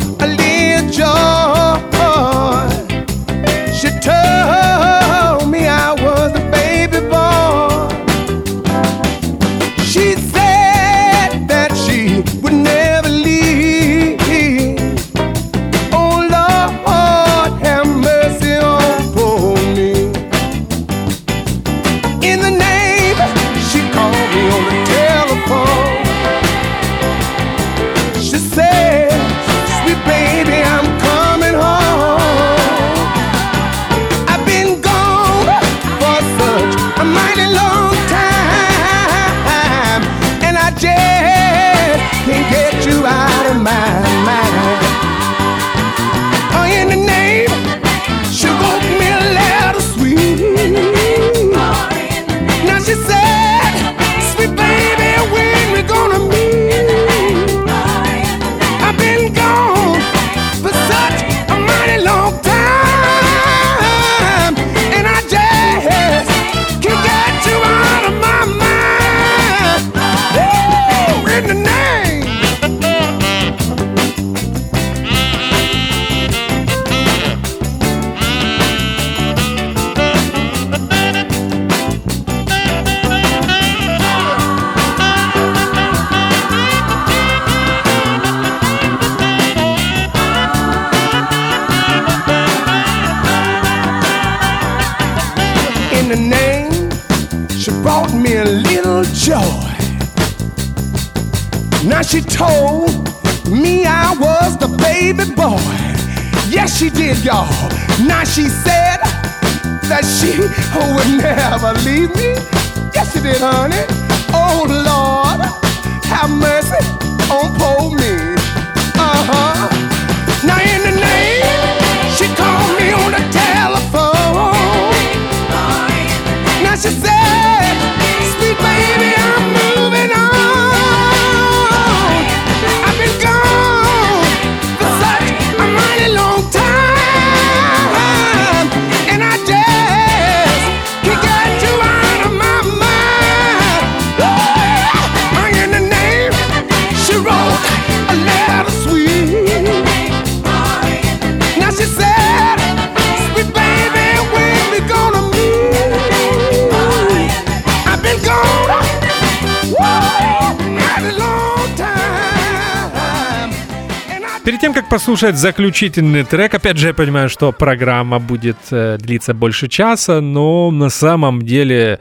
как послушать заключительный трек, опять же, я понимаю, что программа будет э, длиться больше часа, но на самом деле,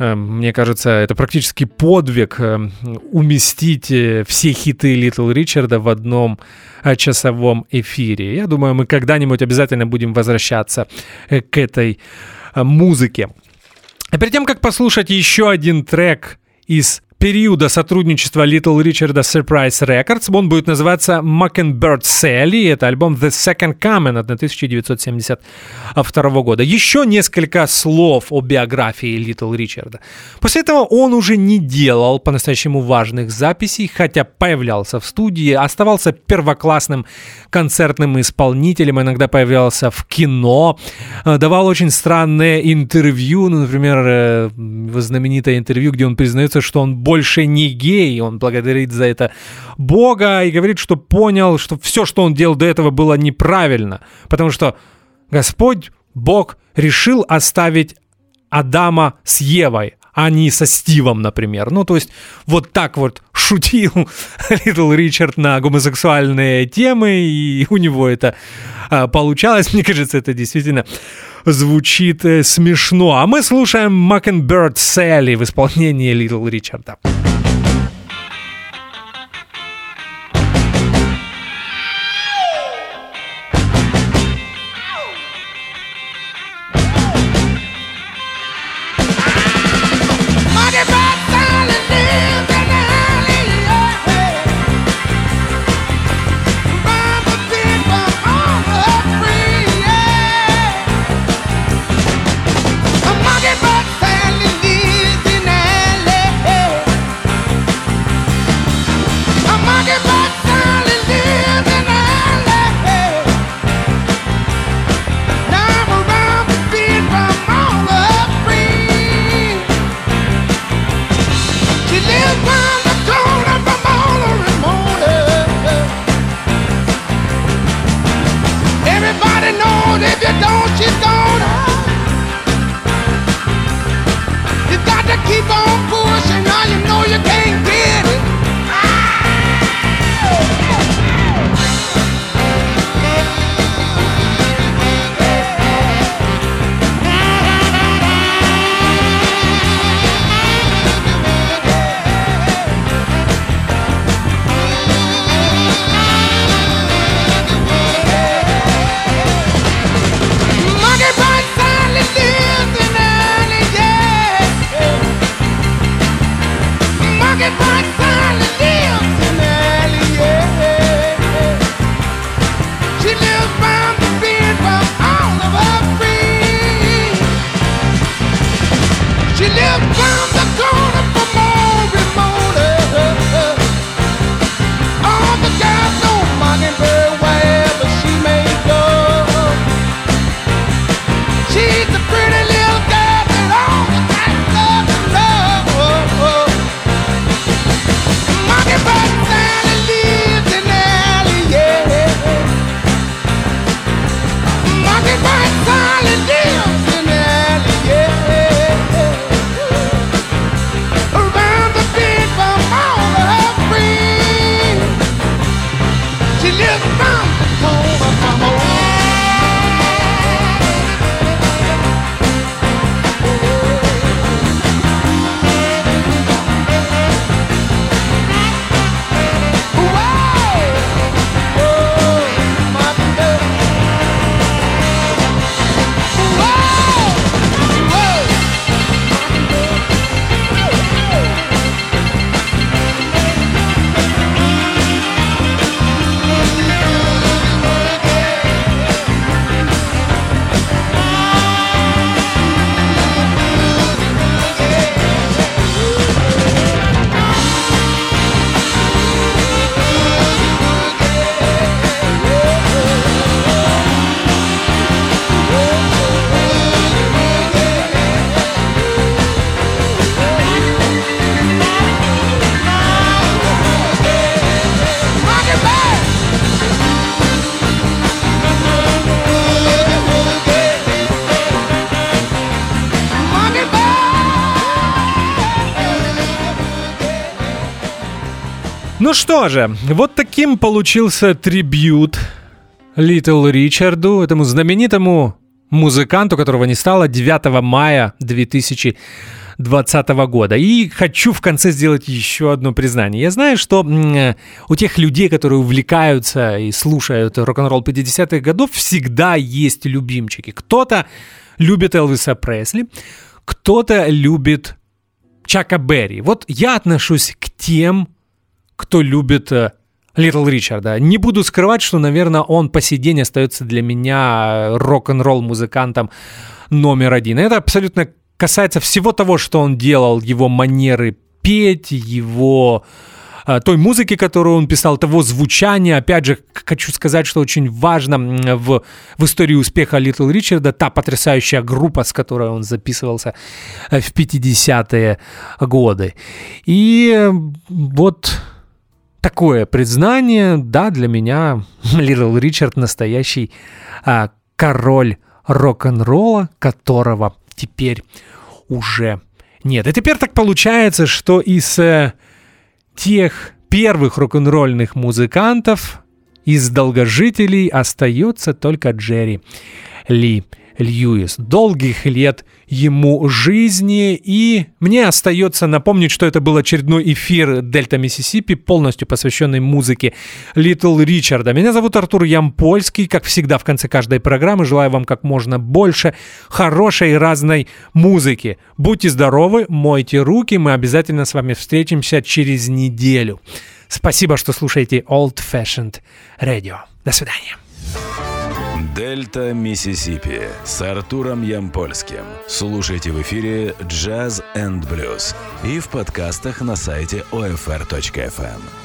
э, мне кажется, это практически подвиг э, уместить э, все хиты Литл Ричарда в одном часовом эфире. Я думаю, мы когда-нибудь обязательно будем возвращаться к этой музыке. А перед тем, как послушать еще один трек из периода сотрудничества Little Richard Surprise Records, он будет называться Mockingbird Sally, это альбом The Second Coming от 1972 года. Еще несколько слов о биографии Little Richard. После этого он уже не делал по-настоящему важных записей, хотя появлялся в студии, оставался первоклассным концертным исполнителем, иногда появлялся в кино, э, давал очень странные интервью, ну, например, э, знаменитое интервью, где он признается, что он больше не гей, он благодарит за это Бога и говорит, что понял, что все, что он делал до этого, было неправильно, потому что Господь, Бог, решил оставить Адама с Евой, а не со Стивом, например. Ну, то есть вот так вот шутил Литл Ричард на гомосексуальные темы, и у него это а, получалось. Мне кажется, это действительно звучит э, смешно. А мы слушаем Mockingbird Sally в исполнении Литл Ричарда. Muddy Ну что же, вот таким получился трибют Литл Ричарду, этому знаменитому музыканту, которого не стало 9 мая 2020 года. И хочу в конце сделать еще одно признание. Я знаю, что э, у тех людей, которые увлекаются и слушают рок-н-ролл 50-х годов, всегда есть любимчики. Кто-то любит Элвиса Пресли, кто-то любит Чака Берри. Вот я отношусь к тем, кто любит э, Литл Ричарда. Не буду скрывать, что, наверное, он по сей день остается для меня э, рок-н-ролл музыкантом номер один. Это абсолютно касается всего того, что он делал, его манеры петь, его э, той музыки, которую он писал, того звучания. Опять же, хочу сказать, что очень важно в, в истории успеха Литл Ричарда та потрясающая группа, с которой он записывался в 50-е годы. И вот такое признание, да, для меня Литл Ричард настоящий а, король рок-н-ролла, которого теперь уже нет. И теперь так получается, что из э, тех первых рок-н-ролльных музыкантов, из долгожителей остается только Джерри Ли Льюис. Долгих лет ему жизни. И мне остается напомнить, что это был очередной эфир Дельта Миссисипи, полностью посвященный музыке Литл Ричарда. Меня зовут Артур Ямпольский. Как всегда, в конце каждой программы желаю вам как можно больше хорошей разной музыки. Будьте здоровы, мойте руки. Мы обязательно с вами встретимся через неделю. Спасибо, что слушаете Old Fashioned Radio. До свидания. Дельта Миссисипи с Артуром Ямпольским. Слушайте в эфире Jazz and Blues и в подкастах на сайте OFR.FM.